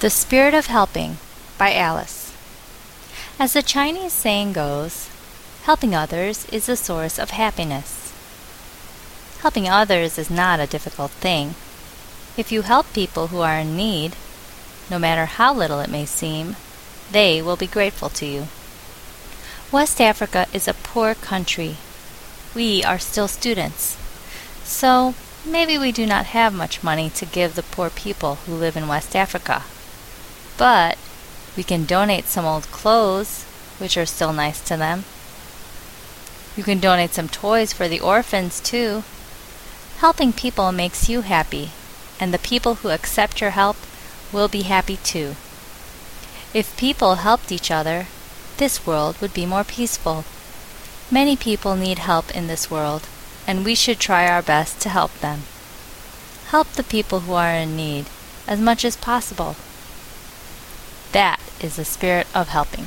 The Spirit of Helping by Alice. As the Chinese saying goes, helping others is a source of happiness. Helping others is not a difficult thing. If you help people who are in need, no matter how little it may seem, they will be grateful to you. West Africa is a poor country. We are still students. So maybe we do not have much money to give the poor people who live in West Africa. But we can donate some old clothes, which are still nice to them. You can donate some toys for the orphans, too. Helping people makes you happy, and the people who accept your help will be happy too. If people helped each other, this world would be more peaceful. Many people need help in this world, and we should try our best to help them. Help the people who are in need as much as possible. That is the spirit of helping.